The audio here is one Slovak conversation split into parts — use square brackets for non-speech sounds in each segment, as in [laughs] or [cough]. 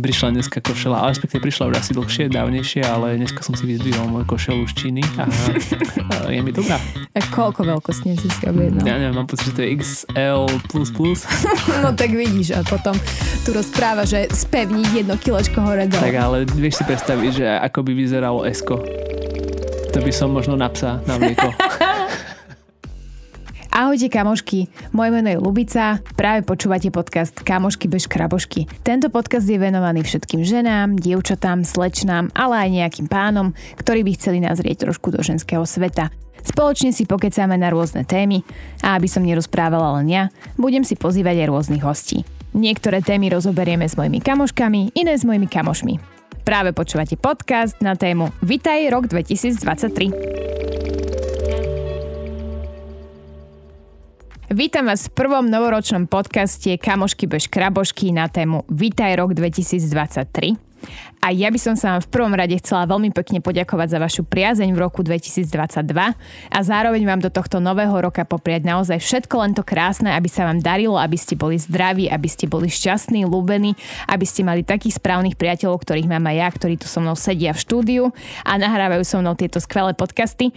prišla dneska košela, ale respektíve prišla už asi dlhšie, dávnejšie, ale dneska som si vyzdvihol môj košelu z Číny a, a je mi dobrá. A koľko veľkostne si si objednal? Ja neviem, mám pocit, že to je XL++. [laughs] no tak vidíš a potom tu rozpráva, že spevní jedno kilečko hore dole. Tak ale vieš si predstaviť, že ako by vyzeralo Esko. To by som možno na psa navliekol. [laughs] Ahojte kamošky, moje meno je Lubica, práve počúvate podcast Kamošky bez krabošky. Tento podcast je venovaný všetkým ženám, dievčatám, slečnám, ale aj nejakým pánom, ktorí by chceli nazrieť trošku do ženského sveta. Spoločne si pokecáme na rôzne témy a aby som nerozprávala len ja, budem si pozývať aj rôznych hostí. Niektoré témy rozoberieme s mojimi kamoškami, iné s mojimi kamošmi. Práve počúvate podcast na tému Vitaj rok 2023. Vítam vás v prvom novoročnom podcaste Kamošky bez krabošky na tému Vítaj rok 2023. A ja by som sa vám v prvom rade chcela veľmi pekne poďakovať za vašu priazeň v roku 2022 a zároveň vám do tohto nového roka popriať naozaj všetko len to krásne, aby sa vám darilo, aby ste boli zdraví, aby ste boli šťastní, ľúbení, aby ste mali takých správnych priateľov, ktorých mám aj ja, ktorí tu so mnou sedia v štúdiu a nahrávajú so mnou tieto skvelé podcasty.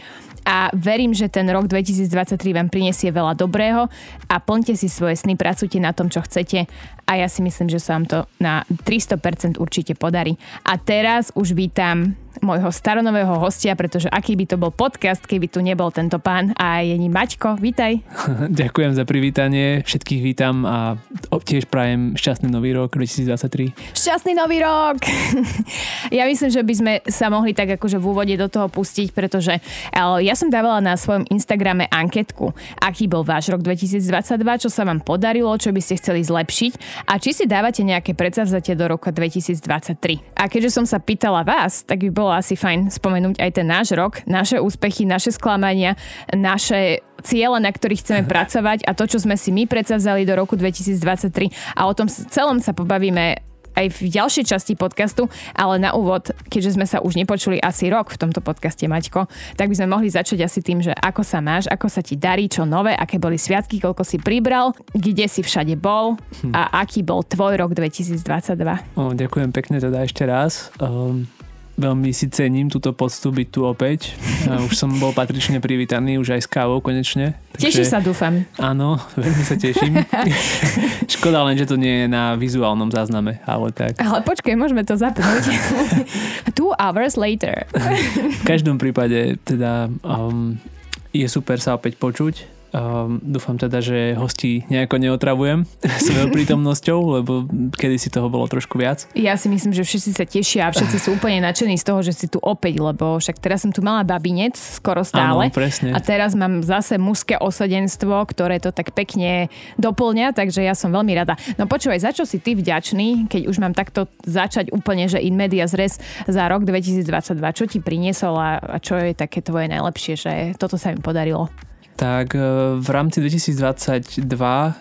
A verím, že ten rok 2023 vám prinesie veľa dobrého a plňte si svoje sny, pracujte na tom, čo chcete a ja si myslím, že sa vám to na 300% určite podarí. A teraz už vítam môjho staronového hostia, pretože aký by to bol podcast, keby tu nebol tento pán a je ním Maťko. Vítaj. [laughs] Ďakujem za privítanie, všetkých vítam a tiež prajem šťastný nový rok 2023. Šťastný nový rok! [laughs] ja myslím, že by sme sa mohli tak akože v úvode do toho pustiť, pretože ja som dávala na svojom Instagrame anketku, aký bol váš rok 2022, čo sa vám podarilo, čo by ste chceli zlepšiť a či si dávate nejaké predsavzatie do roka 2023. A keďže som sa pýtala vás, tak by bolo bolo asi fajn spomenúť aj ten náš rok, naše úspechy, naše sklamania, naše ciele, na ktorých chceme pracovať a to, čo sme si my predsavzali do roku 2023 a o tom celom sa pobavíme aj v ďalšej časti podcastu, ale na úvod, keďže sme sa už nepočuli asi rok v tomto podcaste, Maťko, tak by sme mohli začať asi tým, že ako sa máš, ako sa ti darí, čo nové, aké boli sviatky, koľko si pribral, kde si všade bol hm. a aký bol tvoj rok 2022. O, ďakujem pekne teda ešte raz. Um, Veľmi si cením túto poctu byť tu opäť. Už som bol patrične privítaný, už aj s kávou konečne. Takže, Tešíš sa, dúfam. Áno, veľmi sa teším. [laughs] Škoda len, že to nie je na vizuálnom zázname, ale tak. Ale počkaj, môžeme to zapnúť. [laughs] Two hours later. v každom prípade teda um, je super sa opäť počuť Um, dúfam teda, že hosti nejako neotravujem [laughs] svojou prítomnosťou, lebo kedy si toho bolo trošku viac. Ja si myslím, že všetci sa tešia a všetci sú úplne nadšení z toho, že si tu opäť, lebo však teraz som tu mala babinec skoro stále. Áno, presne. A teraz mám zase mužské osadenstvo, ktoré to tak pekne doplňa, takže ja som veľmi rada. No počúvaj, za čo si ty vďačný, keď už mám takto začať úplne, že in media zres za rok 2022, čo ti priniesol a, a čo je také tvoje najlepšie, že toto sa mi podarilo? Tak e, v rámci 2022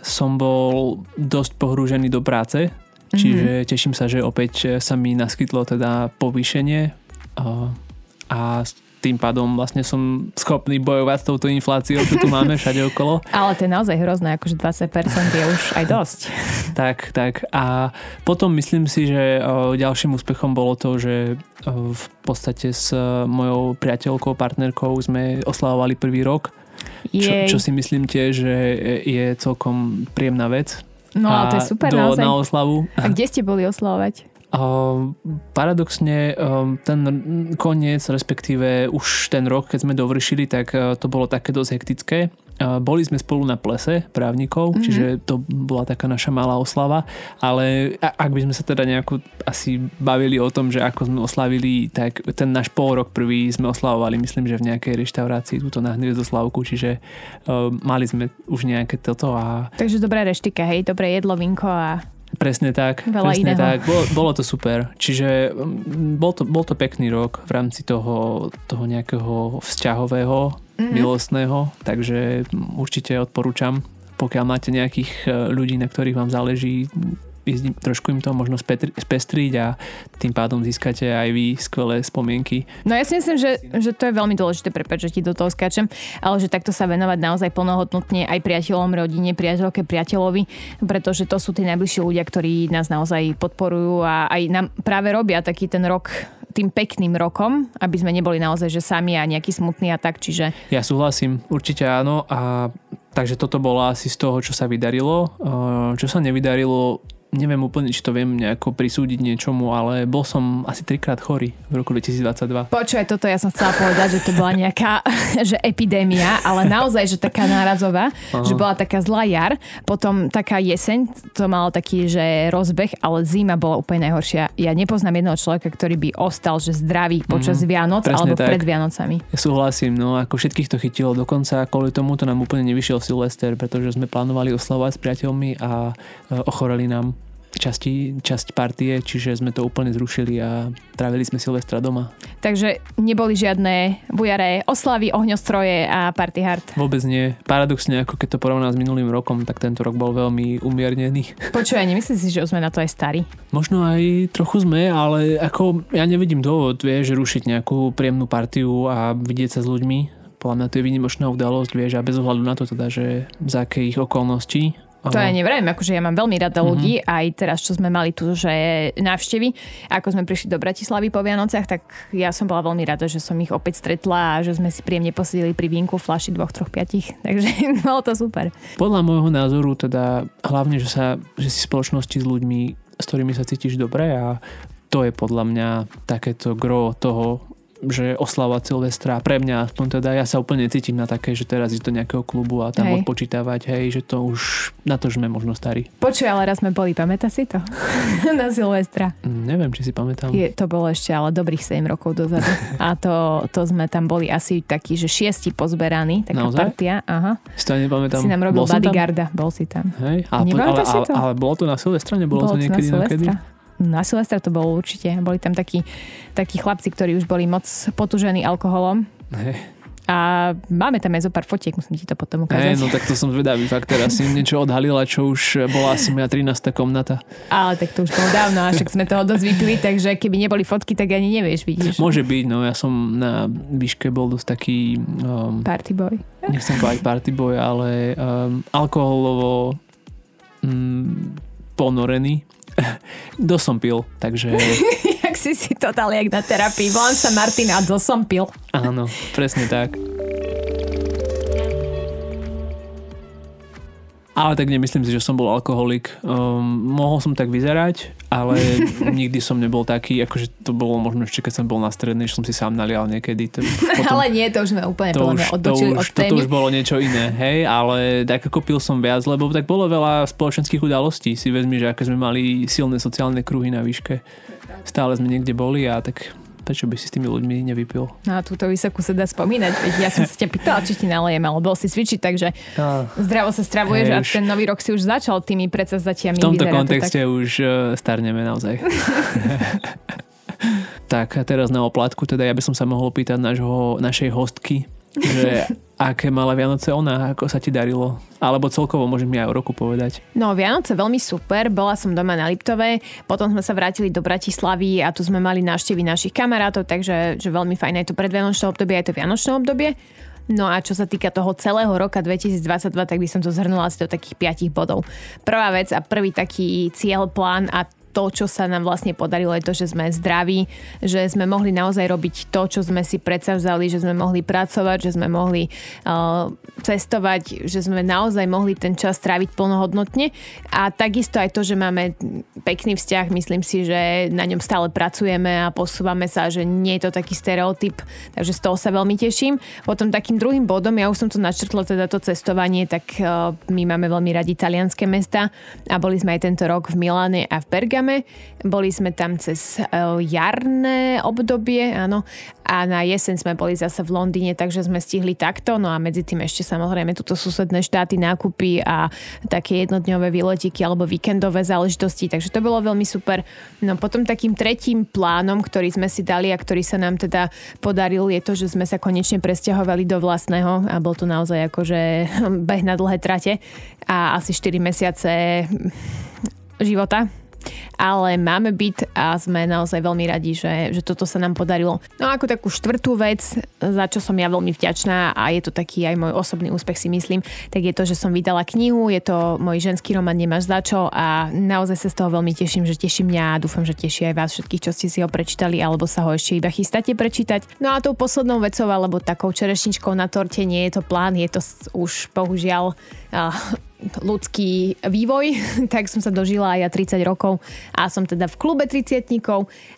som bol dosť pohrúžený do práce, čiže mm-hmm. teším sa, že opäť sa mi naskytlo teda povýšenie a, a tým pádom vlastne som schopný bojovať s touto infláciou, čo tu máme [laughs] všade okolo. Ale to je naozaj hrozné, akože 20% je už aj dosť. [laughs] tak, tak. A potom myslím si, že ďalším úspechom bolo to, že v podstate s mojou priateľkou, partnerkou sme oslavovali prvý rok čo, čo si myslím tiež, že je celkom príjemná vec. No a to je super do, naozaj. Na oslavu. A kde ste boli oslavovať? Uh, paradoxne um, ten koniec, respektíve už ten rok, keď sme dovršili, tak uh, to bolo také dosť hektické. Boli sme spolu na plese právnikov, mm-hmm. čiže to bola taká naša malá oslava, ale ak by sme sa teda nejako asi bavili o tom, že ako sme oslavili, tak ten náš pol rok prvý sme oslavovali, myslím, že v nejakej reštaurácii túto na Hviezdoslavku, čiže uh, mali sme už nejaké toto a... Takže dobrá reštika, hej, dobré jedlo, vinko a Presne tak. Veľa presne iného. tak. Bolo, bolo to super. Čiže mm, bol to, bol to pekný rok v rámci toho, toho nejakého vzťahového, mm-hmm. milostného, takže určite odporúčam, pokiaľ máte nejakých e, ľudí, na ktorých vám záleží, trošku im to možno spestriť a tým pádom získate aj vy skvelé spomienky. No ja si myslím, že, že to je veľmi dôležité, prepáč, že ti do toho skáčem, ale že takto sa venovať naozaj plnohodnotne aj priateľom, rodine, priateľke, priateľovi, pretože to sú tí najbližší ľudia, ktorí nás naozaj podporujú a aj nám práve robia taký ten rok tým pekným rokom, aby sme neboli naozaj že sami a nejaký smutný a tak, čiže... Ja súhlasím, určite áno a takže toto bolo asi z toho, čo sa vydarilo. Čo sa nevydarilo, neviem úplne, či to viem nejako prisúdiť niečomu, ale bol som asi trikrát chorý v roku 2022. Počuj, toto ja som chcela povedať, že to bola nejaká [laughs] že epidémia, ale naozaj, že taká nárazová, Aha. že bola taká zlá jar, potom taká jeseň, to malo taký, že rozbeh, ale zima bola úplne najhoršia. Ja nepoznám jedného človeka, ktorý by ostal, že zdravý počas mm, Vianoc alebo tak. pred Vianocami. Ja súhlasím, no ako všetkých to chytilo, dokonca kvôli tomu to nám úplne nevyšiel Silvester, pretože sme plánovali oslavovať s priateľmi a e, ochoreli nám časti, časť partie, čiže sme to úplne zrušili a trávili sme Silvestra doma. Takže neboli žiadne bujaré oslavy, ohňostroje a party hard? Vôbec nie. Paradoxne, ako keď to porovná s minulým rokom, tak tento rok bol veľmi umiernený. [laughs] Počuj, nemyslíš si, že už sme na to aj starí? Možno aj trochu sme, ale ako ja nevidím dôvod, vieš, rušiť nejakú príjemnú partiu a vidieť sa s ľuďmi. Podľa mňa to je výnimočná udalosť, vieš, a bez ohľadu na to teda, že za akých okolností to ja neviem, akože ja mám veľmi rada mhm. ľudí, mm-hmm. aj teraz, čo sme mali tu, že návštevy, ako sme prišli do Bratislavy po Vianociach, tak ja som bola veľmi rada, že som ich opäť stretla a že sme si príjemne posedili pri vínku flaši dvoch, troch, piatich, [laughs] takže bolo to super. Podľa môjho názoru teda hlavne, že, sa, že si spoločnosti s ľuďmi, s ktorými sa cítiš dobre a to je podľa mňa takéto gro toho, že oslavovať Silvestra, pre mňa aspoň teda, ja sa úplne cítim na také, že teraz ísť do nejakého klubu a tam hej. odpočítavať, hej, že to už, na to sme možno starí. Počuj, ale raz sme boli, pamätá si to? [laughs] na Silvestra. Neviem, či si pamätám. Je, to bolo ešte ale dobrých 7 rokov dozadu. [laughs] a to, to sme tam boli asi takí, že šiesti pozberaní, taká Naozaj? partia. Aha. Si to nepamätám. Si nám robil bodyguarda, bol si tam. Hej, ale, ale, ale, ale, bolo to na Silvestra, nebolo bolo to niekedy na Silvestra. Na Silvestra to bolo určite. Boli tam takí, takí chlapci, ktorí už boli moc potužení alkoholom. Hey. A máme tam aj zo pár fotiek, musím ti to potom ukázať. Hey, no tak to som zvedavý, fakt teraz si niečo odhalila, čo už bola asi moja 13. komnata. Ale tak to už bolo dávno, a však sme toho dosť vypili, takže keby neboli fotky, tak ani nevieš, vidíš. Môže byť, no ja som na výške bol dosť taký... Um, party boy. Nechcem povedať party boy, ale um, alkoholovo um, ponorený [laughs] Dosť som pil, takže... [laughs] jak si si to dal jak na terapii. Volám sa Martina a dosť som pil. Áno, presne tak. Ale tak nemyslím si, že som bol alkoholik. Um, mohol som tak vyzerať, ale [laughs] nikdy som nebol taký, akože to bolo možno ešte keď som bol na strednej, že som si sám nalial niekedy. To, [laughs] potom, ale nie, to už sme úplne to už, odbočili to už, od témy. Toto už bolo niečo iné, hej, ale tak ako pil som viac, lebo tak bolo veľa spoločenských udalostí. Si vezmi, že aké sme mali silné sociálne kruhy na výške. Stále sme niekde boli a tak prečo by si s tými ľuďmi nevypil? No a túto vysokú sa dá spomínať. Veď ja som sa ťa pýtala, či ti nalejem, ale bol si cvičiť, takže no. zdravo sa stravuješ hey, a už... ten nový rok si už začal tými predsazatiami. V tomto kontexte tak... už uh, starneme naozaj. [laughs] tak a teraz na oplatku, teda ja by som sa mohol pýtať našho, našej hostky, že aké mala Vianoce ona, ako sa ti darilo? Alebo celkovo môžem aj o roku povedať. No, Vianoce veľmi super. Bola som doma na Liptove, potom sme sa vrátili do Bratislavy a tu sme mali návštevy našich kamarátov, takže že veľmi fajné je to predvianočné obdobie, aj to Vianočné obdobie. No a čo sa týka toho celého roka 2022, tak by som to zhrnula asi do takých 5 bodov. Prvá vec a prvý taký cieľ, plán a to, čo sa nám vlastne podarilo, je to, že sme zdraví, že sme mohli naozaj robiť to, čo sme si predsavzali, že sme mohli pracovať, že sme mohli uh, cestovať, že sme naozaj mohli ten čas tráviť plnohodnotne a takisto aj to, že máme pekný vzťah, myslím si, že na ňom stále pracujeme a posúvame sa, že nie je to taký stereotyp, takže z toho sa veľmi teším. Potom takým druhým bodom, ja už som to načrtla, teda to cestovanie, tak uh, my máme veľmi radi italianské mesta a boli sme aj tento rok v Miláne a v Bergame programe. Boli sme tam cez e, jarné obdobie, áno, a na jeseň sme boli zase v Londýne, takže sme stihli takto, no a medzi tým ešte samozrejme túto susedné štáty, nákupy a také jednodňové výletiky alebo víkendové záležitosti, takže to bolo veľmi super. No potom takým tretím plánom, ktorý sme si dali a ktorý sa nám teda podaril, je to, že sme sa konečne presťahovali do vlastného. A bol to naozaj akože [laughs] beh na dlhé trate a asi 4 mesiace života ale máme byt a sme naozaj veľmi radi, že, že toto sa nám podarilo. No a ako takú štvrtú vec, za čo som ja veľmi vďačná a je to taký aj môj osobný úspech si myslím, tak je to, že som vydala knihu, je to môj ženský román Nemáš za čo a naozaj sa z toho veľmi teším, že teší mňa a dúfam, že teší aj vás všetkých, čo ste si ho prečítali alebo sa ho ešte iba chystáte prečítať. No a tou poslednou vecou alebo takou čerešničkou na torte nie je to plán, je to už bohužiaľ ľudský vývoj, [laughs] tak som sa dožila aj ja 30 rokov a som teda v klube 30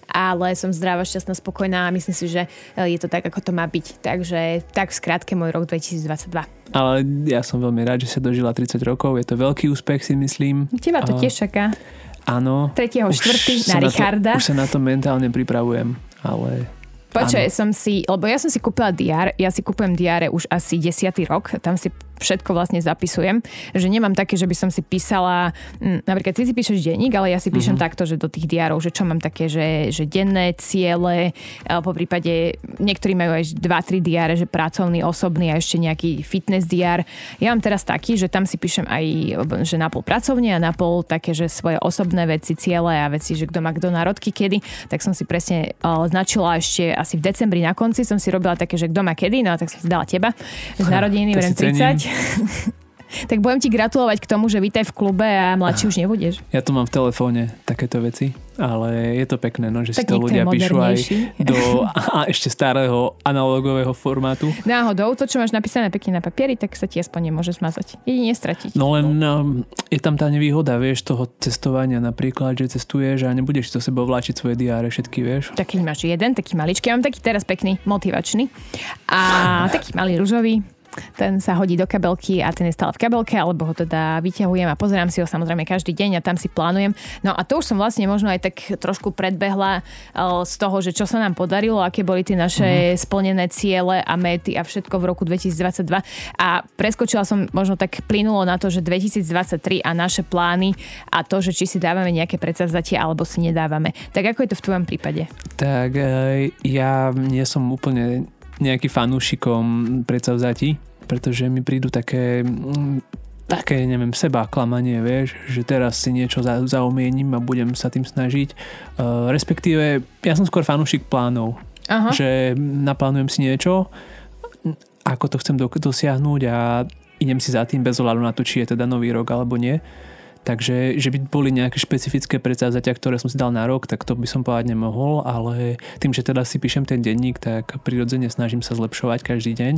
ale som zdravá, šťastná, spokojná a myslím si, že e, je to tak, ako to má byť. Takže tak v skrátke môj rok 2022. Ale ja som veľmi rád, že sa dožila 30 rokov, je to veľký úspech si myslím. Teba to tiež čaká. Áno. 3. 4. na Richarda. To, už sa na to mentálne pripravujem, ale Počkaj, som si, lebo ja som si kúpila diár, ja si kúpujem diáre už asi desiatý rok, tam si všetko vlastne zapisujem, že nemám také, že by som si písala, hm, napríklad ty si píšeš denník, ale ja si píšem mm-hmm. takto, že do tých diárov, že čo mám také, že, že denné ciele, po prípade niektorí majú aj 2-3 diáre, že pracovný, osobný a ešte nejaký fitness diár. Ja mám teraz taký, že tam si píšem aj, že na pol pracovne a na pol také, že svoje osobné veci, ciele a veci, že kto má kto národky kedy, tak som si presne značila ešte asi v decembri na konci som si robila také, že kto má kedy, no tak som si dala teba. Z narodeniny 30. [laughs] tak budem ti gratulovať k tomu, že vítaj v klube a mladší už nebudeš. Ja to mám v telefóne, takéto veci, ale je to pekné, no, že tak si to ľudia píšu aj do a ešte starého analogového formátu. Náhodou, to, čo máš napísané pekne na papieri, tak sa ti aspoň nemôže zmazať. Jedine stratiť. No len no, je tam tá nevýhoda, vieš, toho cestovania napríklad, že cestuješ a nebudeš to sebou vláčiť svoje diáre všetky, vieš. Tak keď máš jeden, taký maličký, ja mám taký teraz pekný, motivačný a [laughs] taký malý ružový, ten sa hodí do kabelky a ten je stále v kabelke, alebo ho teda vyťahujem a pozerám si ho samozrejme každý deň a tam si plánujem. No a to už som vlastne možno aj tak trošku predbehla eh, z toho, že čo sa nám podarilo, aké boli tie naše uh-huh. splnené ciele a méty a všetko v roku 2022. A preskočila som možno tak plynulo na to, že 2023 a naše plány a to, že či si dávame nejaké predsavzatie alebo si nedávame. Tak ako je to v tvojom prípade? Tak eh, ja nie som úplne nejaký fanúšikom predsavzatí pretože mi prídu také mm, také, neviem, seba klamanie, vieš, že teraz si niečo za, zaumiením a budem sa tým snažiť. Uh, respektíve, ja som skôr fanúšik plánov. Aha. Že naplánujem si niečo, ako to chcem do, dosiahnuť a idem si za tým bez ohľadu na to, či je teda nový rok alebo nie. Takže, že by boli nejaké špecifické predsavzatia, ktoré som si dal na rok, tak to by som povedať nemohol, ale tým, že teda si píšem ten denník, tak prirodzene snažím sa zlepšovať každý deň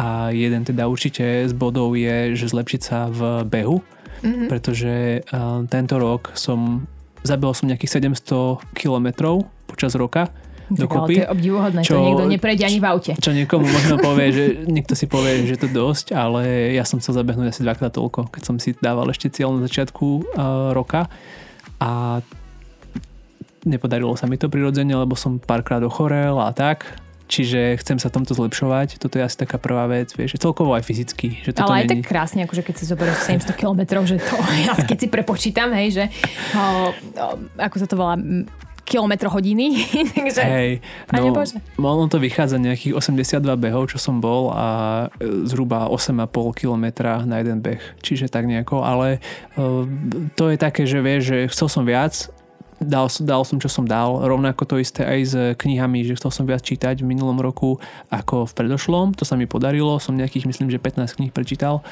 a jeden teda určite z bodov je, že zlepšiť sa v behu, mm-hmm. pretože uh, tento rok som zabehol som nejakých 700 kilometrov počas roka dokopy. Ale to je obdivuhodné, čo, to niekto neprejde ani v aute. Čo niekomu možno povie, že niekto si povie, že to dosť, ale ja som chcel zabehnúť asi dvakrát toľko, keď som si dával ešte cieľ na začiatku uh, roka a nepodarilo sa mi to prirodzene, lebo som párkrát ochorel a tak Čiže chcem sa tomto zlepšovať. Toto je asi taká prvá vec, vieš, celkovo aj fyzicky. Že toto Ale aj není... tak krásne, akože keď si zoberieš 700 km, že to, [laughs] ja keď si prepočítam, hej, že o, o, ako sa to volá, kilometro hodiny. [laughs] Takže, Hej, no, ono to vychádza nejakých 82 behov, čo som bol a e, zhruba 8,5 kilometra na jeden beh. Čiže tak nejako, ale uh, to je také, že vieš, že chcel som viac, dal, dal som, čo som dal. Rovnako to isté aj s knihami, že chcel som viac čítať v minulom roku ako v predošlom. To sa mi podarilo. Som nejakých, myslím, že 15 kníh prečítal.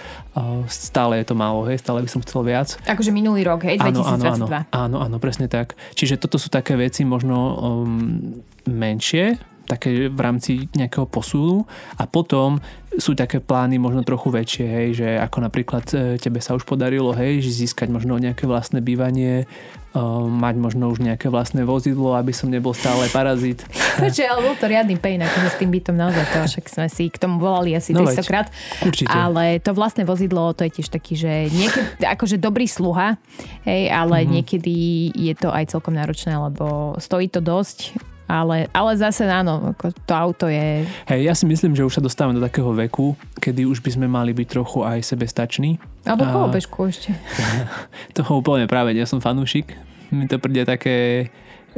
Stále je to málo, hej, stále by som chcel viac. Akože minulý rok, hej, 2022. Áno, áno, áno, áno, áno presne tak. Čiže toto sú také veci možno um, menšie, také v rámci nejakého posúnu a potom sú také plány možno trochu väčšie, hej, že ako napríklad e, tebe sa už podarilo, hej, získať možno nejaké vlastné bývanie, uh, mať možno už nejaké vlastné vozidlo, aby som nebol stále parazit. Počkej, ale bol to riadny pain, akože s tým bytom naozaj to, však sme si k tomu volali asi no 300 krát. Určite. Ale to vlastné vozidlo, to je tiež taký, že niekedy, akože dobrý sluha, hej, ale mm-hmm. niekedy je to aj celkom náročné, lebo stojí to dosť ale, ale zase áno, ako to auto je... Hej, ja si myslím, že už sa dostávame do takého veku, kedy už by sme mali byť trochu aj sebestační. Alebo koho bežku ešte. [laughs] toho úplne práve, ja som fanúšik. Mi to príde také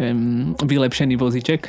um, vylepšený voziček.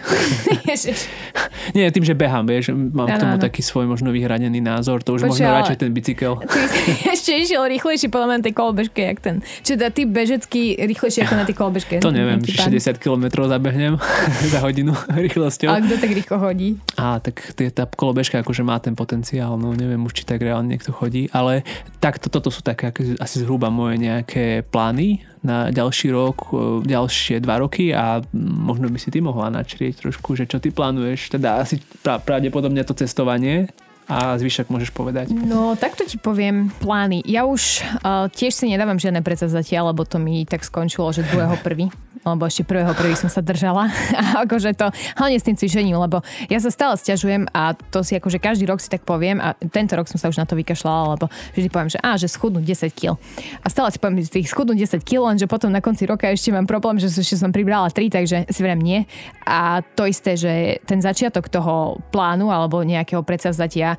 [laughs] Nie, tým, že behám, vieš, mám ano, k tomu ano. taký svoj možno vyhranený názor, to už Počuva, možno radšej ten bicykel. Ty si [laughs] ešte išiel rýchlejšie podľa mňa na tej kolbežke, jak ten. Čiže teda ty bežecký rýchlejšie ako na tej kolbežke. To neviem, 60 km zabehnem [laughs] za hodinu rýchlosťou. A kto tak rýchlo chodí? Á, tak tá kolobežka akože má ten potenciál, no neviem už, či tak reálne niekto chodí, ale tak to, toto sú také asi zhruba moje nejaké plány na ďalší rok, ďalšie dva roky a možno by si ty mohla načrieť trošku, že čo ty plánuješ, teda asi pravdepodobne to cestovanie a zvyšok môžeš povedať. No, takto ti poviem plány. Ja už uh, tiež si nedávam žiadne predsavzatia, lebo to mi tak skončilo, že druhého [laughs] prvý lebo ešte prvého prvý som sa držala. [laughs] A akože to, hlavne s tým cvičením, lebo ja sa stále stiažujem a to si akože každý rok si tak poviem a tento rok som sa už na to vykašľala, lebo vždy poviem, že á, že schudnú 10 kg. A stále si poviem, že tých schudnú 10 kg, lenže potom na konci roka ešte mám problém, že ešte som pribrala 3, takže si vrem nie. A to isté, že ten začiatok toho plánu alebo nejakého predsavzatia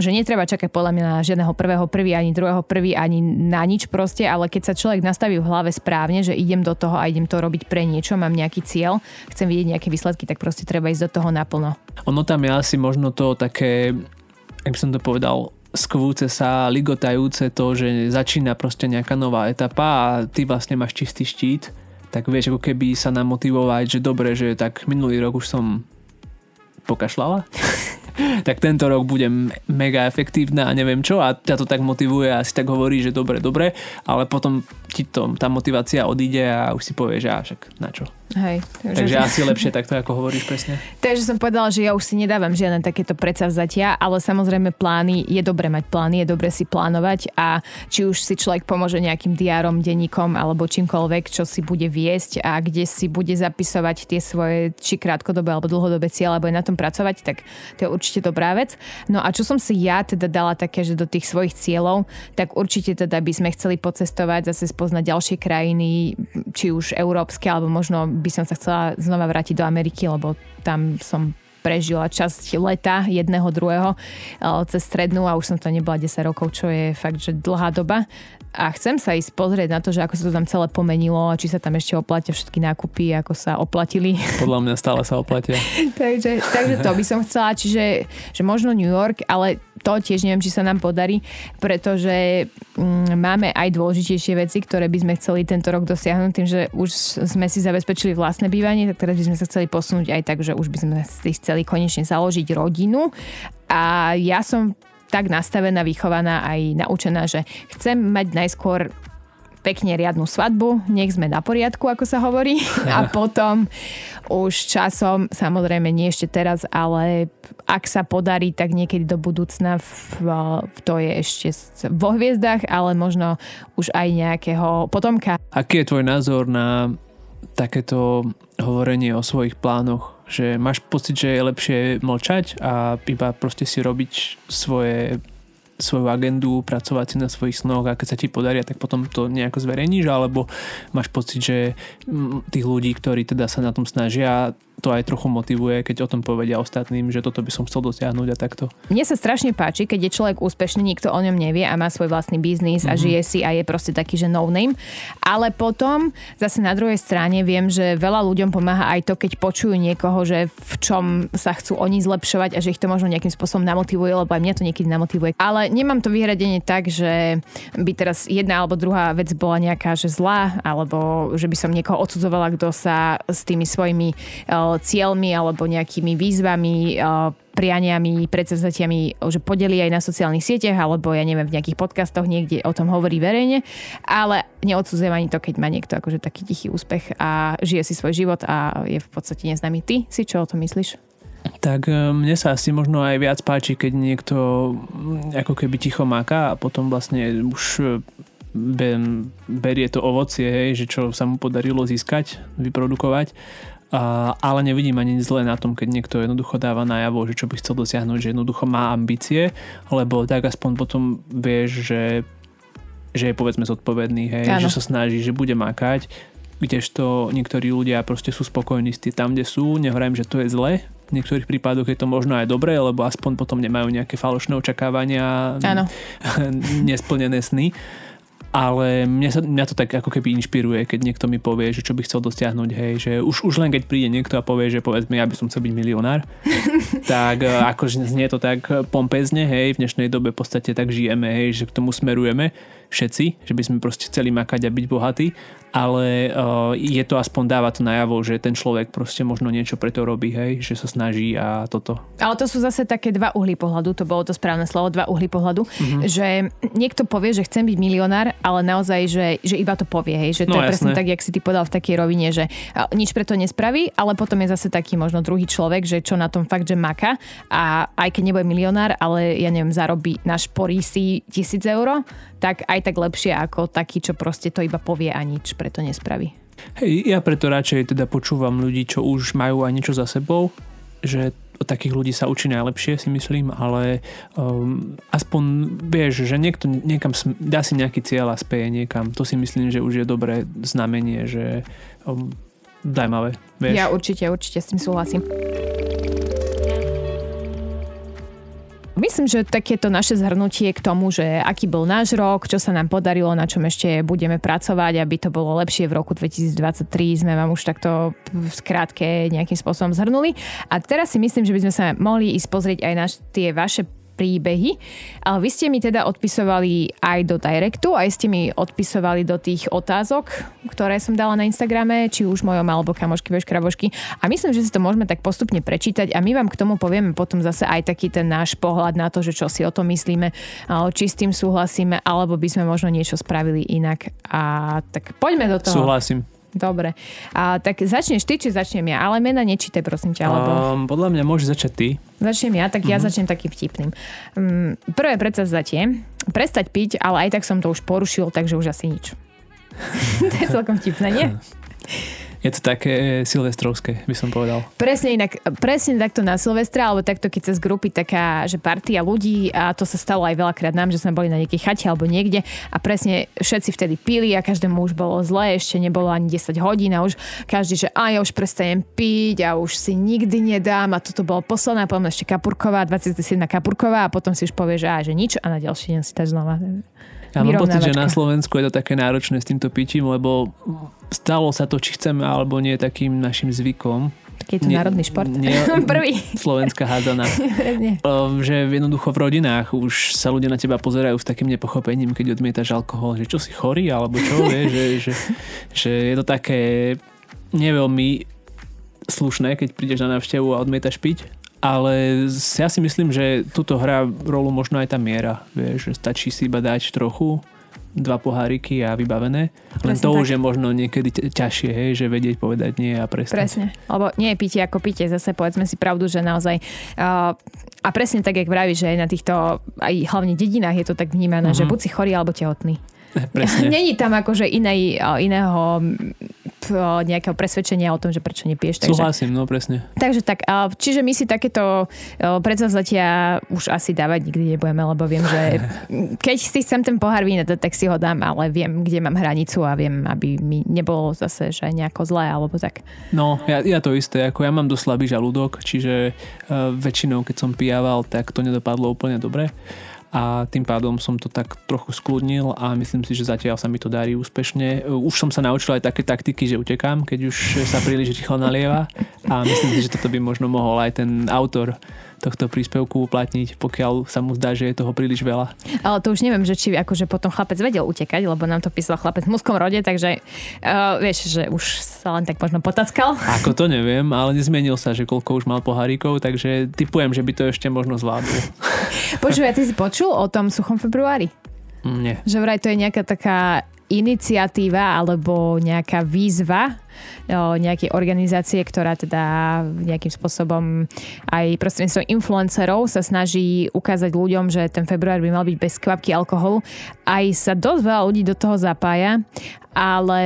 že netreba čakať podľa mňa na žiadneho prvého prvý, ani druhého prvý, ani na nič proste, ale keď sa človek nastaví v hlave správne, že idem do toho a idem to robiť pre niečo, mám nejaký cieľ, chcem vidieť nejaké výsledky, tak proste treba ísť do toho naplno. Ono tam je asi možno to také, ak by som to povedal, skvúce sa, ligotajúce to, že začína proste nejaká nová etapa a ty vlastne máš čistý štít, tak vieš ako keby sa namotivovať, že dobre, že tak minulý rok už som pokašľala [laughs] tak tento rok budem mega efektívna a neviem čo a ťa to tak motivuje a si tak hovorí, že dobre, dobre, ale potom ti to, tá motivácia odíde a už si povieš, že však na čo. Hej. Takže že... asi lepšie takto, ako hovoríš presne. [laughs] Takže som povedala, že ja už si nedávam žiadne takéto predsavzatia, ale samozrejme plány, je dobre mať plány, je dobre si plánovať a či už si človek pomôže nejakým diárom, denníkom alebo čímkoľvek, čo si bude viesť a kde si bude zapisovať tie svoje či krátkodobé alebo dlhodobé cieľe, alebo je na tom pracovať, tak to je určite dobrá vec. No a čo som si ja teda dala také, že do tých svojich cieľov, tak určite teda by sme chceli pocestovať, zase spoznať ďalšie krajiny, či už európske alebo možno by som sa chcela znova vrátiť do Ameriky, lebo tam som prežila časť leta jedného, druhého eh, cez strednú a už som to nebola 10 rokov, čo je fakt, že dlhá doba. A chcem sa ísť pozrieť na to, že ako sa to tam celé pomenilo a či sa tam ešte oplatia všetky nákupy, ako sa oplatili. Podľa mňa stále sa oplatia. [laughs] takže, takže to by som chcela, čiže že možno New York, ale to tiež neviem, či sa nám podarí, pretože mm, máme aj dôležitejšie veci, ktoré by sme chceli tento rok dosiahnuť tým, že už sme si zabezpečili vlastné bývanie, tak teraz by sme sa chceli posunúť aj tak, že už by sme si chceli konečne založiť rodinu. A ja som tak nastavená, vychovaná aj naučená, že chcem mať najskôr pekne riadnu svadbu, nech sme na poriadku, ako sa hovorí. [laughs] A potom už časom, samozrejme nie ešte teraz, ale ak sa podarí, tak niekedy do budúcna v, v, to je ešte vo hviezdach, ale možno už aj nejakého potomka. Aký je tvoj názor na takéto hovorenie o svojich plánoch? Že máš pocit, že je lepšie mlčať a iba proste si robiť svoje svoju agendu, pracovať si na svojich snoch a keď sa ti podaria, tak potom to nejako zverejníš, alebo máš pocit, že tých ľudí, ktorí teda sa na tom snažia, to aj trochu motivuje, keď o tom povedia ostatným, že toto by som chcel dosiahnuť a takto. Mne sa strašne páči, keď je človek úspešný, nikto o ňom nevie a má svoj vlastný biznis mm-hmm. a mhm. žije si a je proste taký, že no name. Ale potom zase na druhej strane viem, že veľa ľuďom pomáha aj to, keď počujú niekoho, že v čom sa chcú oni zlepšovať a že ich to možno nejakým spôsobom namotivuje, lebo aj mňa to niekedy namotivuje. Ale nemám to vyhradenie tak, že by teraz jedna alebo druhá vec bola nejaká, že zlá, alebo že by som niekoho odsudzovala, kto sa s tými svojimi cieľmi alebo nejakými výzvami, prianiami, predsazatiami, že podeli aj na sociálnych sieťach alebo ja neviem, v nejakých podcastoch niekde o tom hovorí verejne, ale neodsudzujem ani to, keď má niekto akože taký tichý úspech a žije si svoj život a je v podstate neznámy. Ty si čo o tom myslíš? Tak e, mne sa asi možno aj viac páči, keď niekto ako keby ticho máka a potom vlastne už e, berie to ovocie, hej, že čo sa mu podarilo získať, vyprodukovať ale nevidím ani zlé na tom, keď niekto jednoducho dáva najavo, že čo by chcel dosiahnuť, že jednoducho má ambície, lebo tak aspoň potom vieš, že, že je povedzme zodpovedný, hej, že sa snaží, že bude makať, kdežto niektorí ľudia proste sú spokojní s tým tam, kde sú, nehovorím, že to je zle, v niektorých prípadoch je to možno aj dobré, lebo aspoň potom nemajú nejaké falošné očakávania, [laughs] nesplnené sny ale mňa, sa, mňa to tak ako keby inšpiruje, keď niekto mi povie, že čo by chcel dosiahnuť, hej, že už, už len keď príde niekto a povie, že povedzme, ja by som chcel byť milionár, [laughs] tak e, akože znie to tak pompezne, hej, v dnešnej dobe v podstate tak žijeme, hej, že k tomu smerujeme všetci, že by sme proste chceli makať a byť bohatí, ale uh, je to aspoň dáva to najavo, že ten človek proste možno niečo preto robí, hej, že sa snaží a toto. Ale to sú zase také dva uhly pohľadu, to bolo to správne slovo, dva uhly pohľadu, mm-hmm. že niekto povie, že chcem byť milionár, ale naozaj, že, že iba to povie, hej, že to no, je presne tak, jak si ty povedal v takej rovine, že nič preto nespraví, ale potom je zase taký možno druhý človek, že čo na tom fakt, že maka a aj keď nebude milionár, ale ja neviem, zarobí, našporí si tisíc eur, tak aj tak lepšie ako taký, čo proste to iba povie a nič preto nespraví. Hej, ja preto radšej teda počúvam ľudí, čo už majú aj niečo za sebou, že od takých ľudí sa učí najlepšie, si myslím, ale um, aspoň vieš, že niekto niekam dá si nejaký cieľ a speje niekam. To si myslím, že už je dobré znamenie, že um, zaujímavé. Vieš. Ja určite, určite s tým súhlasím. Myslím, že takéto naše zhrnutie k tomu, že aký bol náš rok, čo sa nám podarilo, na čom ešte budeme pracovať, aby to bolo lepšie v roku 2023, sme vám už takto v skrátke nejakým spôsobom zhrnuli. A teraz si myslím, že by sme sa mohli ísť pozrieť aj na tie vaše príbehy. Vy ste mi teda odpisovali aj do directu, aj ste mi odpisovali do tých otázok, ktoré som dala na Instagrame, či už mojom alebo kamošky veš krabošky. A myslím, že si to môžeme tak postupne prečítať a my vám k tomu povieme potom zase aj taký ten náš pohľad na to, že čo si o tom myslíme, či s tým súhlasíme, alebo by sme možno niečo spravili inak. A tak poďme do toho. Súhlasím. Dobre. A, tak začneš ty, či začnem ja? Ale mena nečítaj, prosím ťa. Alebo... Um, podľa mňa môže začať ty. Začnem ja, tak mm-hmm. ja mhm. začnem takým vtipným. Um, prvé predsavzatie. Prestať piť, ale aj tak som to už porušil, takže už asi nič. [laughs] to je celkom vtipné, nie? [laughs] Je to také silvestrovské, by som povedal. Presne inak, presne takto na Silvestra, alebo takto keď cez grupy taká, že partia ľudí a to sa stalo aj veľakrát nám, že sme boli na nejakej chate alebo niekde a presne všetci vtedy pili a každému už bolo zle, ešte nebolo ani 10 hodín a už každý, že a ja už prestajem piť a už si nikdy nedám a toto bolo posledná, potom ešte Kapurková, 27 Kapurková a potom si už povie, že a že nič a na ďalší deň si tak znova. Ja mám pocit, že na Slovensku je to také náročné s týmto pitím, lebo stalo sa to, či chceme alebo nie takým našim zvykom. Taký je to nie, národný šport. Nie, [laughs] Prvý. Slovenská hádzana. [laughs] že jednoducho v rodinách už sa ľudia na teba pozerajú s takým nepochopením, keď odmietaš alkohol, že čo si chorý alebo čo, [laughs] vie, že, že, že je to také neveľmi slušné, keď prídeš na návštevu a odmietaš piť ale ja si myslím, že tuto hrá rolu možno aj tá miera. Vieš, že stačí si iba dať trochu, dva poháriky a vybavené. Len Presne to tak. už je možno niekedy ťažšie, hej, že vedieť povedať nie a prestať. Presne, lebo nie je pitie ako pitie, zase povedzme si pravdu, že naozaj uh, a presne tak, jak vravíš, že aj na týchto, aj hlavne dedinách je to tak vnímané, uh-huh. že mhm. buď si chorý alebo tehotný. [laughs] Presne. [laughs] Není tam akože inej, iného nejakého presvedčenia o tom, že prečo nepiješ. Takže, Súhlasím, no presne. Takže tak, čiže my si takéto predzavzatia už asi dávať nikdy nebudeme, lebo viem, že [laughs] keď si chcem ten pohár vína, tak si ho dám, ale viem, kde mám hranicu a viem, aby mi nebolo zase, že nejako zlé alebo tak. No, ja, ja to isté, ako ja mám dosť slabý žalúdok, čiže uh, väčšinou, keď som pijával, tak to nedopadlo úplne dobre a tým pádom som to tak trochu skľudnil a myslím si, že zatiaľ sa mi to darí úspešne. Už som sa naučil aj také taktiky, že utekám, keď už sa príliš rýchlo nalieva a myslím si, že toto by možno mohol aj ten autor tohto príspevku uplatniť, pokiaľ sa mu zdá, že je toho príliš veľa. Ale to už neviem, že či akože potom chlapec vedel utekať, lebo nám to písal chlapec v mužskom rode, takže uh, vieš, že už sa len tak možno potackal. [laughs] Ako to neviem, ale nezmenil sa, že koľko už mal poháríkov, takže typujem, že by to ešte možno zvládol. [laughs] Počuj, ty si počul o tom suchom februári? Nie. Že vraj to je nejaká taká iniciatíva alebo nejaká výzva nejakej organizácie, ktorá teda nejakým spôsobom aj prostredníctvom influencerov sa snaží ukázať ľuďom, že ten február by mal byť bez kvapky alkoholu. Aj sa dosť veľa ľudí do toho zapája, ale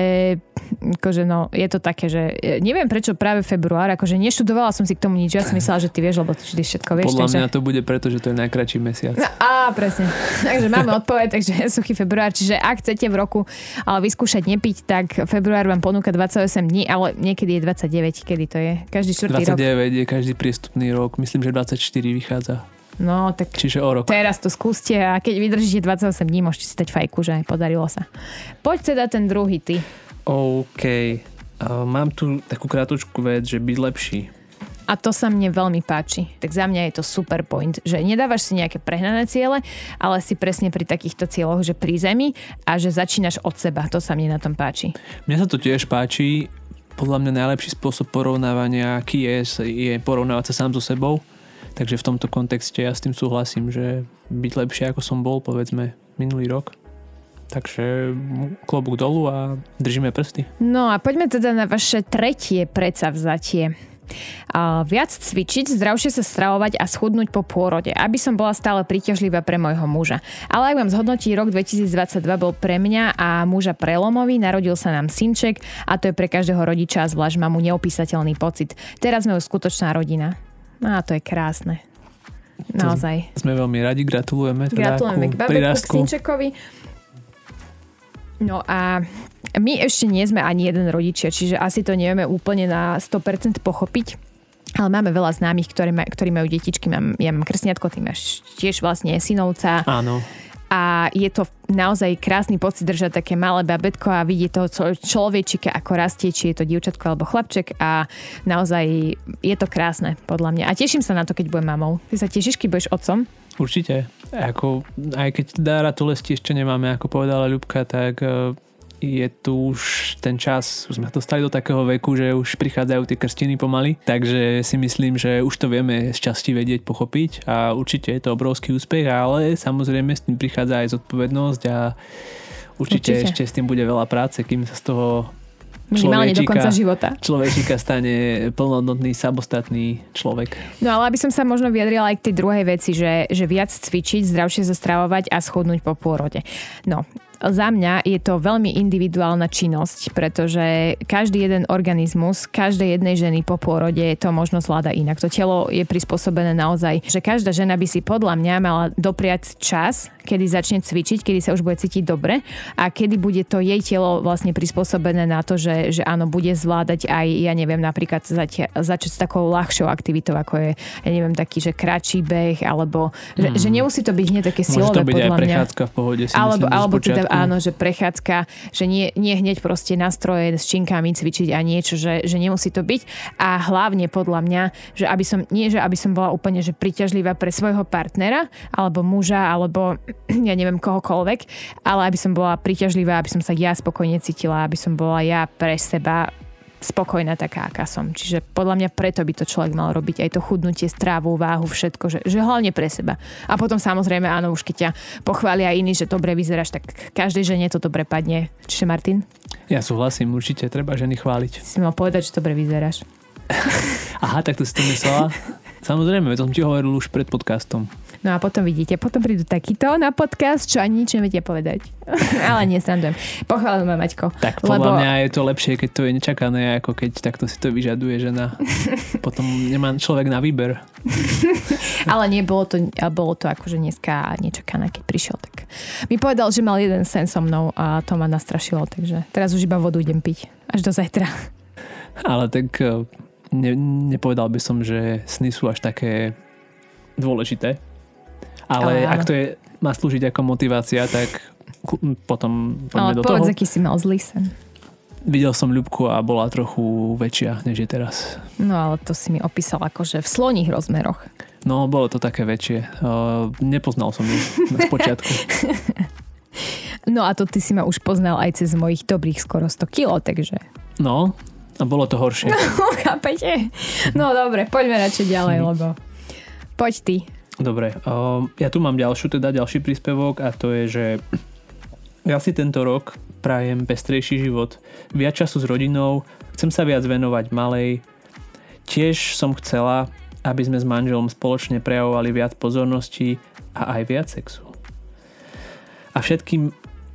akože no, je to také, že e, neviem prečo práve február, akože neštudovala som si k tomu nič, ja som myslela, že ty vieš, lebo ty vždy všetko vieš. Podľa takže... mňa to bude preto, že to je najkračší mesiac. No, á, presne. takže máme [laughs] odpoveď, takže suchý február, čiže ak chcete v roku ale vyskúšať nepiť, tak február vám ponúka 28 dní, ale niekedy je 29, kedy to je? Každý čtvrtý 29 rok. je každý priestupný rok, myslím, že 24 vychádza. No, tak Čiže o rok. teraz to skúste a keď vydržíte 28 dní, môžete si dať fajku, že podarilo sa. Poď teda ten druhý ty. OK. Uh, mám tu takú krátku vec, že byť lepší. A to sa mne veľmi páči. Tak za mňa je to super point, že nedávaš si nejaké prehnané ciele, ale si presne pri takýchto cieľoch, že pri zemi a že začínaš od seba. To sa mne na tom páči. Mne sa to tiež páči. Podľa mňa najlepší spôsob porovnávania, aký je, je porovnávať sa sám so sebou. Takže v tomto kontexte ja s tým súhlasím, že byť lepšie ako som bol, povedzme, minulý rok. Takže klobúk dolu a držíme prsty. No a poďme teda na vaše tretie predsavzatie. A viac cvičiť, zdravšie sa stravovať a schudnúť po pôrode, aby som bola stále príťažlivá pre môjho muža. Ale ak vám zhodnotí rok 2022 bol pre mňa a muža prelomový, narodil sa nám synček a to je pre každého rodiča, zvlášť mamu neopísateľný pocit. Teraz sme už skutočná rodina. No a to je krásne. Naozaj. Sme veľmi radi, gratulujeme. Teda Gratulujeme k k synčekovi. No a my ešte nie sme ani jeden rodičia, čiže asi to nevieme úplne na 100% pochopiť. Ale máme veľa známych, ktorí, maj, ktorí majú detičky. Mám, ja mám krsniatko, ty máš tiež vlastne synovca. Áno. A je to naozaj krásny pocit držať také malé babetko a vidieť toho človečika, ako rastie, či je to dievčatko alebo chlapček a naozaj je to krásne podľa mňa. A teším sa na to, keď budem mamou. Ty sa tešíš, keď budeš otcom? Určite. Ako, aj keď dára to lesti ešte nemáme, ako povedala Ľubka, tak e, je tu už ten čas, už sme dostali do takého veku, že už prichádzajú tie krstiny pomaly, takže si myslím, že už to vieme z časti vedieť, pochopiť a určite je to obrovský úspech, ale samozrejme s tým prichádza aj zodpovednosť a určite, určite. ešte s tým bude veľa práce, kým sa z toho Minimálne do konca života. Človečíka stane plnohodnotný, samostatný človek. No ale aby som sa možno vyjadrila aj k tej druhej veci, že, že viac cvičiť, zdravšie zastravovať a schudnúť po pôrode. No, za mňa je to veľmi individuálna činnosť, pretože každý jeden organizmus, každej jednej ženy po pôrode to možno zvláda inak. To telo je prispôsobené naozaj, že každá žena by si podľa mňa mala dopriať čas, kedy začne cvičiť, kedy sa už bude cítiť dobre a kedy bude to jej telo vlastne prispôsobené na to, že, že áno, bude zvládať aj, ja neviem, napríklad zač- začať s takou ľahšou aktivitou, ako je, ja neviem, taký, že kratší beh, alebo že, mm. že nemusí to byť hneď také silové, Môže to byť podľa aj prechádzka v pohode, si alebo, myslím, alebo teda áno, že prechádzka, že nie, nie hneď proste nastroje s činkami cvičiť a niečo, že, že nemusí to byť. A hlavne podľa mňa, že aby som, nie že aby som bola úplne že priťažlivá pre svojho partnera, alebo muža, alebo [clears throat] ja neviem kohokoľvek, ale aby som bola priťažlivá, aby som sa ja spokojne cítila, aby som bola ja pre seba spokojná taká, aká som. Čiže podľa mňa preto by to človek mal robiť aj to chudnutie, strávu, váhu, všetko, že, že hlavne pre seba. A potom samozrejme, áno, už keď ťa pochvália iní, že dobre vyzeráš, tak každej žene to dobre padne. Čiže Martin? Ja súhlasím, určite treba ženy chváliť. Si mal povedať, že dobre vyzeráš. Aha, tak to si to myslela. Samozrejme, to som ti hovoril už pred podcastom. No a potom vidíte, potom prídu takýto na podcast, čo ani nič nevedia povedať. [laughs] Ale nie, srandujem. Pochváľujem ma, Maťko. Tak podľa lebo... mňa je to lepšie, keď to je nečakané, ako keď takto si to vyžaduje žena. [laughs] potom nemá človek na výber. [laughs] Ale nie, bolo to, bolo to akože dneska nečakané, keď prišiel. Tak mi povedal, že mal jeden sen so mnou a to ma nastrašilo, takže teraz už iba vodu idem piť. Až do zajtra. Ale tak eh, ne, nepovedal by som, že sny sú až také dôležité. Ale, Ale ak to je, má slúžiť ako motivácia, tak potom poďme Ale do povedz, toho. aký si mal zlý sen. Videl som Ľubku a bola trochu väčšia, než je teraz. No ale to si mi opísal akože v sloních rozmeroch. No, bolo to také väčšie. Uh, nepoznal som ju na spočiatku. [laughs] no a to ty si ma už poznal aj cez mojich dobrých skoro 100 kilo, takže... No, a bolo to horšie. [laughs] Chápete? No dobre, poďme radšej ďalej, lebo... Poď ty. Dobre, ja tu mám ďalšiu, teda ďalší príspevok a to je, že ja si tento rok prajem pestrejší život, viac času s rodinou, chcem sa viac venovať malej. Tiež som chcela, aby sme s manželom spoločne prejavovali viac pozornosti a aj viac sexu. A všetkým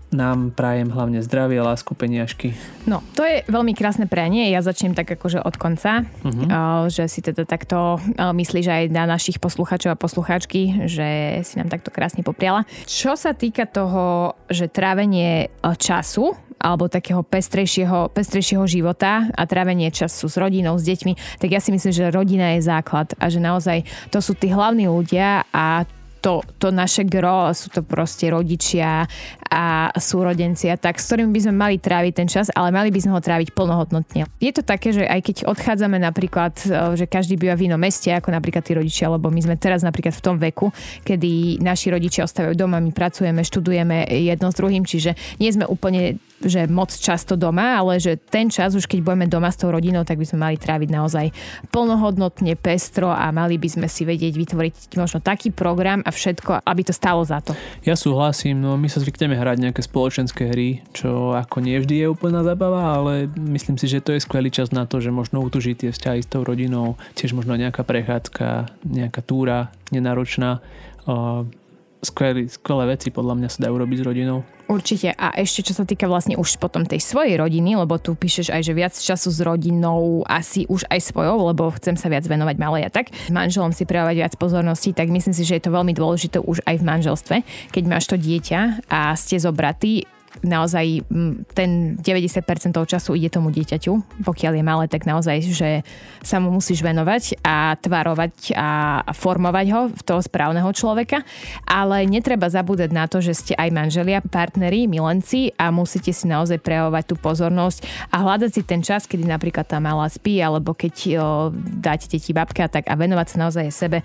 nám prajem hlavne zdravie, lásku, peniažky. No, to je veľmi krásne pranie. Ja začnem tak akože od konca, uh-huh. že si teda takto myslíš aj na našich poslucháčov a poslucháčky, že si nám takto krásne popriala. Čo sa týka toho, že trávenie času alebo takého pestrejšieho, pestrejšieho života a trávenie času s rodinou, s deťmi, tak ja si myslím, že rodina je základ a že naozaj to sú tí hlavní ľudia a to, to naše gro, sú to proste rodičia a súrodenci a tak, s ktorými by sme mali tráviť ten čas, ale mali by sme ho tráviť plnohodnotne. Je to také, že aj keď odchádzame napríklad, e, že každý býva v inom meste, ako napríklad tí rodičia, lebo my sme teraz napríklad v tom veku, kedy naši rodičia ostávajú doma, my pracujeme, študujeme jedno s druhým, čiže nie sme úplne že moc často doma, ale že ten čas, už keď budeme doma s tou rodinou, tak by sme mali tráviť naozaj plnohodnotne, pestro a mali by sme si vedieť vytvoriť možno taký program a všetko, aby to stálo za to. Ja súhlasím, no my sa zvykneme hrať nejaké spoločenské hry, čo ako nie vždy je úplná zabava, ale myslím si, že to je skvelý čas na to, že možno utužiť tie vzťahy s tou rodinou, tiež možno nejaká prechádzka, nejaká túra nenáročná. Skvelé, skvelé veci podľa mňa sa dajú robiť s rodinou. Určite. A ešte čo sa týka vlastne už potom tej svojej rodiny, lebo tu píšeš aj, že viac času s rodinou, asi už aj svojou, lebo chcem sa viac venovať malej a tak. Manželom si prejavovať viac pozornosti, tak myslím si, že je to veľmi dôležité už aj v manželstve. Keď máš to dieťa a ste zobratí, naozaj ten 90% toho času ide tomu dieťaťu. Pokiaľ je malé, tak naozaj, že sa mu musíš venovať a tvarovať a formovať ho v toho správneho človeka. Ale netreba zabúdať na to, že ste aj manželia, partneri, milenci a musíte si naozaj prejavovať tú pozornosť a hľadať si ten čas, kedy napríklad tá malá spí, alebo keď o, dáte deti babka tak a venovať sa naozaj sebe,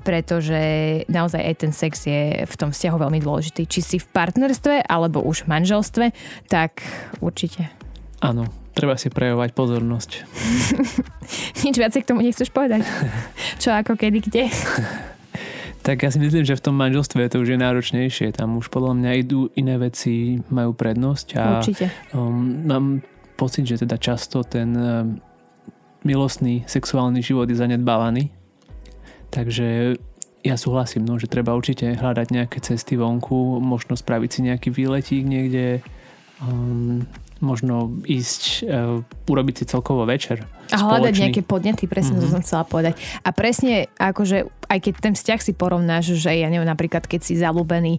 pretože naozaj aj ten sex je v tom vzťahu veľmi dôležitý. Či si v partnerstve, alebo už v manželstve, tak určite. Áno, treba si prejavovať pozornosť. [laughs] Nič viacej k tomu nechceš povedať? Čo, ako, kedy, kde? [laughs] tak ja si myslím, že v tom manželstve to už je náročnejšie. Tam už podľa mňa idú iné veci, majú prednosť. A, Určite. Um, mám pocit, že teda často ten um, milostný sexuálny život je zanedbávaný Takže ja súhlasím, no, že treba určite hľadať nejaké cesty vonku, možno spraviť si nejaký výletík niekde, um, možno ísť, uh, urobiť si celkovo večer. A hľadať spoločný. nejaké podnety, presne mm-hmm. to som chcela povedať. A presne, akože aj keď ten vzťah si porovnáš, že ja neviem, napríklad keď si zalúbený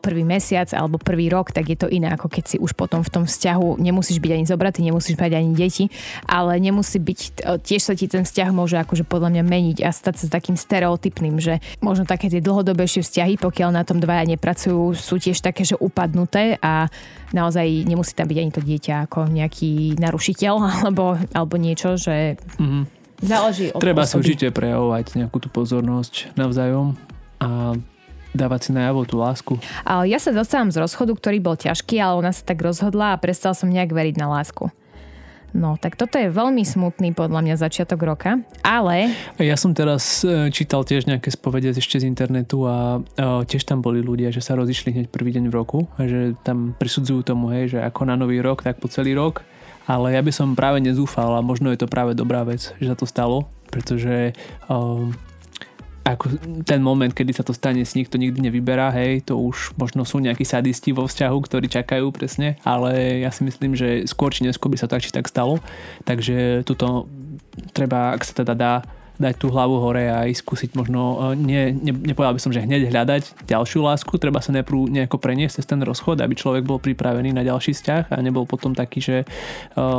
prvý mesiac alebo prvý rok, tak je to iné, ako keď si už potom v tom vzťahu nemusíš byť ani zobratý, nemusíš mať ani deti, ale nemusí byť, tiež sa ti ten vzťah môže akože podľa mňa meniť a stať sa takým stereotypným, že možno také tie dlhodobejšie vzťahy, pokiaľ na tom dvaja nepracujú, sú tiež také, že upadnuté a naozaj nemusí tam byť ani to dieťa ako nejaký narušiteľ [laughs] alebo, alebo niečo, že mm-hmm Záleží od Treba si určite prejavovať nejakú tú pozornosť navzájom a dávať si najavo tú lásku. Ja sa dostávam z rozchodu, ktorý bol ťažký, ale ona sa tak rozhodla a prestal som nejak veriť na lásku. No, tak toto je veľmi smutný podľa mňa začiatok roka, ale... Ja som teraz e, čítal tiež nejaké spovede ešte z internetu a, a tiež tam boli ľudia, že sa rozišli hneď prvý deň v roku a že tam prisudzujú tomu, hej, že ako na nový rok, tak po celý rok ale ja by som práve nezúfal a možno je to práve dobrá vec, že sa to stalo, pretože um, ako ten moment, kedy sa to stane, si nikto nikdy nevyberá, hej, to už možno sú nejakí sadisti vo vzťahu, ktorí čakajú presne, ale ja si myslím, že skôr či neskôr by sa tak či tak stalo, takže tuto treba, ak sa teda dá, dať tú hlavu hore a ísť skúsiť možno, e, nie, ne, nepovedal by som, že hneď hľadať ďalšiu lásku, treba sa najprv nejako preniesť cez ten rozchod, aby človek bol pripravený na ďalší vzťah a nebol potom taký, že e,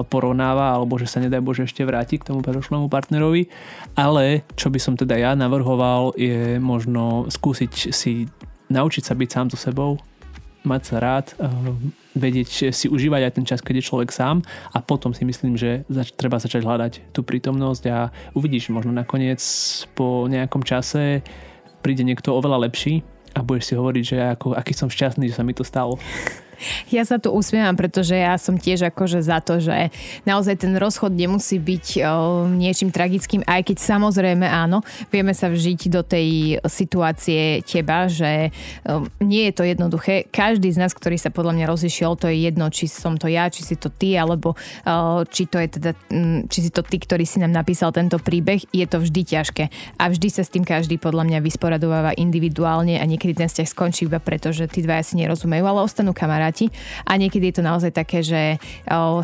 porovnáva alebo že sa nedaj Bože ešte vráti k tomu predošlému partnerovi. Ale čo by som teda ja navrhoval je možno skúsiť si naučiť sa byť sám so sebou, mať sa rád, eh, vedieť si užívať aj ten čas, keď je človek sám a potom si myslím, že zač- treba začať hľadať tú prítomnosť a uvidíš možno nakoniec po nejakom čase príde niekto oveľa lepší a budeš si hovoriť, že ako, aký som šťastný, že sa mi to stalo. Ja sa tu usmievam, pretože ja som tiež akože za to, že naozaj ten rozchod nemusí byť o, niečím tragickým, aj keď samozrejme áno, vieme sa vžiť do tej situácie teba, že nie je to jednoduché. Každý z nás, ktorý sa podľa mňa rozišiel, to je jedno, či som to ja, či si to ty, alebo či to je teda, či si to ty, ktorý si nám napísal tento príbeh, je to vždy ťažké. A vždy sa s tým každý podľa mňa vysporadováva individuálne a niekedy ten vzťah skončí iba preto, že tí dvaja si nerozumejú, ale ostanú kamaráti vráti. A niekedy je to naozaj také, že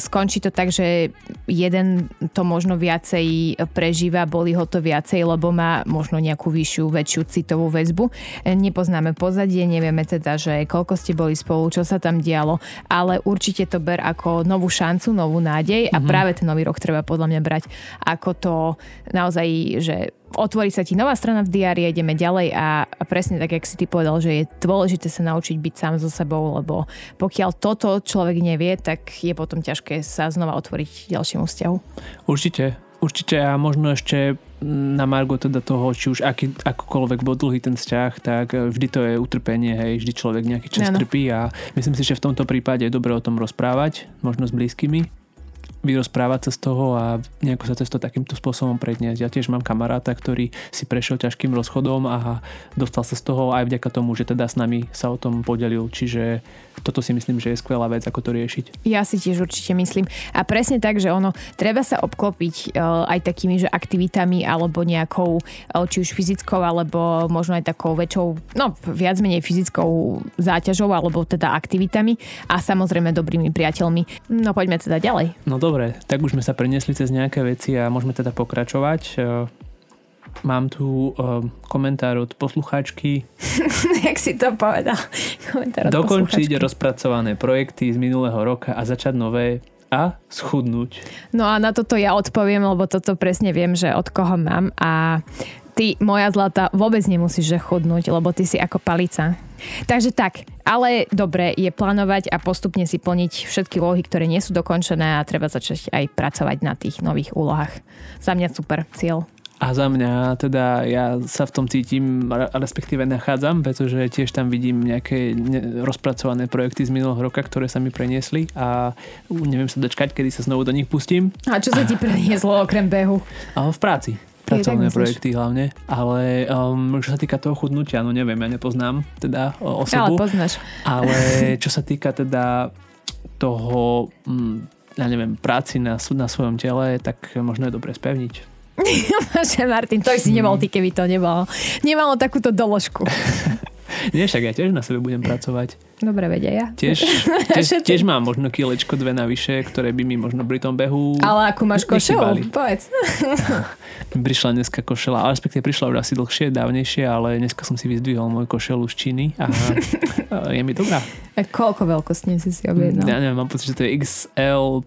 skončí to tak, že jeden to možno viacej prežíva, boli ho to viacej, lebo má možno nejakú vyššiu, väčšiu citovú väzbu. Nepoznáme pozadie, nevieme teda, že koľko ste boli spolu, čo sa tam dialo, ale určite to ber ako novú šancu, novú nádej a mm-hmm. práve ten nový rok treba podľa mňa brať ako to naozaj, že otvorí sa ti nová strana v diári, ideme ďalej a, a presne tak, jak si ty povedal, že je dôležité sa naučiť byť sám so sebou, lebo pokiaľ toto človek nevie, tak je potom ťažké sa znova otvoriť ďalšiemu vzťahu. Určite, určite a možno ešte na margo teda toho, či už aký, akokoľvek bol dlhý ten vzťah, tak vždy to je utrpenie, hej, vždy človek nejaký čas ano. trpí a myslím si, že v tomto prípade je dobre o tom rozprávať, možno s blízkymi, vyrozprávať sa z toho a nejako sa cez to takýmto spôsobom predniesť. Ja tiež mám kamaráta, ktorý si prešiel ťažkým rozchodom a dostal sa z toho aj vďaka tomu, že teda s nami sa o tom podelil. Čiže toto si myslím, že je skvelá vec, ako to riešiť. Ja si tiež určite myslím. A presne tak, že ono, treba sa obklopiť uh, aj takými, že aktivitami alebo nejakou, uh, či už fyzickou, alebo možno aj takou väčšou, no viac menej fyzickou záťažou, alebo teda aktivitami a samozrejme dobrými priateľmi. No poďme teda ďalej. No dobré Dobre, tak už sme sa preniesli cez nejaké veci a môžeme teda pokračovať. E, mám tu uh, komentár od poslucháčky. [laughs] Jak si to povedal? Komentár od Dokončiť rozpracované projekty z minulého roka a začať nové a schudnúť. No a na toto ja odpoviem, lebo toto presne viem, že od koho mám a ty, moja zlata, vôbec nemusíš že chudnúť, lebo ty si ako palica. Takže tak, ale dobre je plánovať a postupne si plniť všetky úlohy, ktoré nie sú dokončené a treba začať aj pracovať na tých nových úlohách. Za mňa super cieľ. A za mňa teda ja sa v tom cítim, respektíve nachádzam, pretože tiež tam vidím nejaké rozpracované projekty z minulého roka, ktoré sa mi preniesli a neviem sa dočkať, kedy sa znovu do nich pustím. A čo sa ti [laughs] prenieslo okrem behu? A v práci pracovné projekty hlavne, ale um, čo sa týka toho chudnutia, no neviem, ja nepoznám teda osobu. Ale poznáš. Ale [laughs] čo sa týka teda toho, um, ja neviem, práci na, na svojom tele, tak možno je dobre spevniť. [laughs] Martin, to si nebol ty, keby to nebolo. Nemalo takúto doložku. [laughs] [laughs] Nie, však ja tiež na sebe budem pracovať. Dobre vedia ja. Tiež, [laughs] tiež, tiež mám možno kilečko dve navyše, ktoré by mi možno pri tom behu Ale akú máš košelu? Povedz. [laughs] prišla dneska košela, ale respektíve prišla už asi dlhšie, dávnejšie, ale dneska som si vyzdvihol môj košelu z Číny a je mi dobrá. A koľko veľkostne si si objednal? Ja neviem, mám pocit, že to je XL++.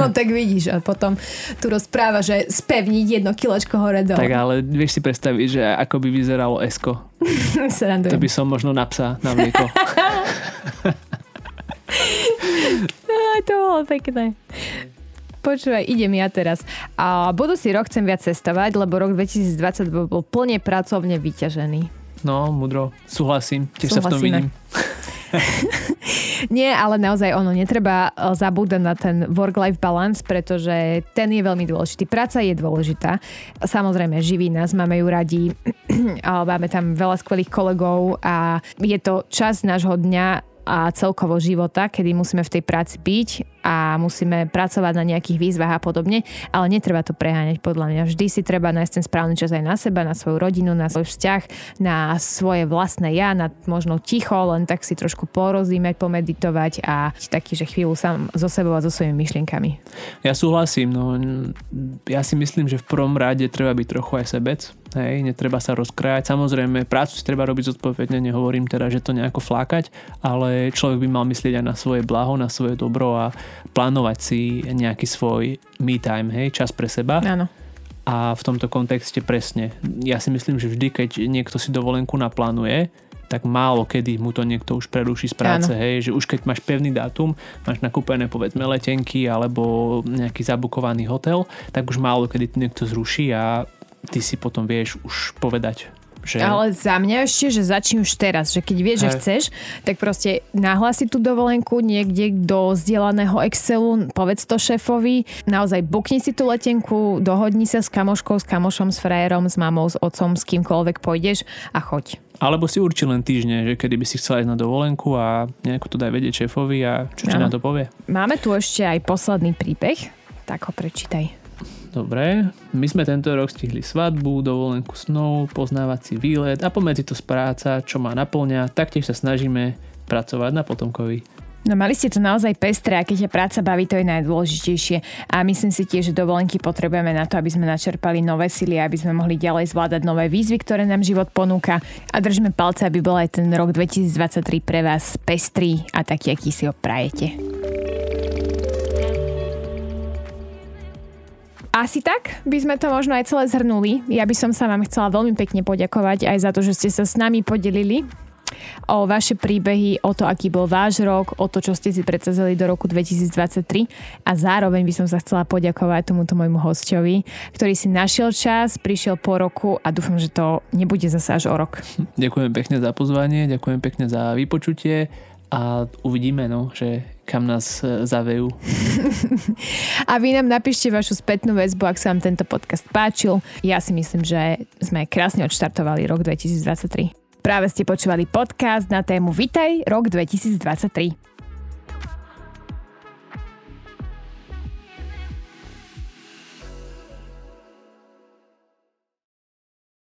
no tak vidíš a potom tu rozpráva, že spevniť jedno kilečko hore dole. Tak ale vieš si predstaviť, že ako by vyzeralo Esko. [laughs] to by som možno na psa, na mlieko. [laughs] Aj, to bolo pekné. Počúvaj, idem ja teraz. A budúci rok chcem viac cestovať, lebo rok 2020 bol plne pracovne vyťažený. No, mudro. Súhlasím. Tiež sa v tom vidím. [laughs] [laughs] Nie, ale naozaj ono, netreba e, zabúdať na ten work-life balance, pretože ten je veľmi dôležitý. Práca je dôležitá. Samozrejme, živí nás, máme ju radi, [clears throat] máme tam veľa skvelých kolegov a je to čas nášho dňa a celkovo života, kedy musíme v tej práci byť a musíme pracovať na nejakých výzvach a podobne, ale netreba to preháňať podľa mňa. Vždy si treba nájsť ten správny čas aj na seba, na svoju rodinu, na svoj vzťah, na svoje vlastné ja, na možno ticho, len tak si trošku porozímať, pomeditovať a taký, že chvíľu sám so sebou a so svojimi myšlienkami. Ja súhlasím, no ja si myslím, že v prvom rade treba byť trochu aj sebec, hej, netreba sa rozkrájať. Samozrejme, prácu si treba robiť zodpovedne, nehovorím teda, že to nejako flákať, ale človek by mal myslieť aj na svoje blaho, na svoje dobro a plánovať si nejaký svoj me time, hej, čas pre seba. Áno. A v tomto kontexte presne. Ja si myslím, že vždy, keď niekto si dovolenku naplánuje, tak málo kedy mu to niekto už preruší z práce, Áno. hej, že už keď máš pevný dátum, máš nakúpené povedzme letenky alebo nejaký zabukovaný hotel, tak už málo kedy to niekto zruší a ty si potom vieš už povedať že... Ale za mňa ešte, že začni už teraz, že keď vieš, že chceš, tak proste nahlási tú dovolenku niekde do zdieľaného Excelu, povedz to šéfovi, naozaj bukni si tú letenku, dohodni sa s kamoškou, s kamošom, s frajerom, s mamou, s otcom, s kýmkoľvek pôjdeš a choď. Alebo si určil len týždne, že kedy by si chcel ísť na dovolenku a nejako to daj vedieť šéfovi a čo ti na to povie. Máme tu ešte aj posledný príbeh, tak ho prečítaj. Dobre, my sme tento rok stihli svadbu, dovolenku snov, poznávací výlet a pomedzi to práca, čo ma naplňa, taktiež sa snažíme pracovať na potomkovi. No mali ste to naozaj pestré a keď ťa práca baví, to je najdôležitejšie. A myslím si tiež, že dovolenky potrebujeme na to, aby sme načerpali nové sily, aby sme mohli ďalej zvládať nové výzvy, ktoré nám život ponúka. A držíme palce, aby bol aj ten rok 2023 pre vás pestrý a taký, aký si ho prajete. Asi tak by sme to možno aj celé zhrnuli. Ja by som sa vám chcela veľmi pekne poďakovať aj za to, že ste sa s nami podelili o vaše príbehy, o to, aký bol váš rok, o to, čo ste si predsazeli do roku 2023 a zároveň by som sa chcela poďakovať tomuto môjmu hostovi, ktorý si našiel čas, prišiel po roku a dúfam, že to nebude zase až o rok. Ďakujem pekne za pozvanie, ďakujem pekne za vypočutie a uvidíme, no, že kam nás e, zavejú. [laughs] a vy nám napíšte vašu spätnú väzbu, ak sa vám tento podcast páčil. Ja si myslím, že sme krásne odštartovali rok 2023. Práve ste počúvali podcast na tému Vitaj rok 2023.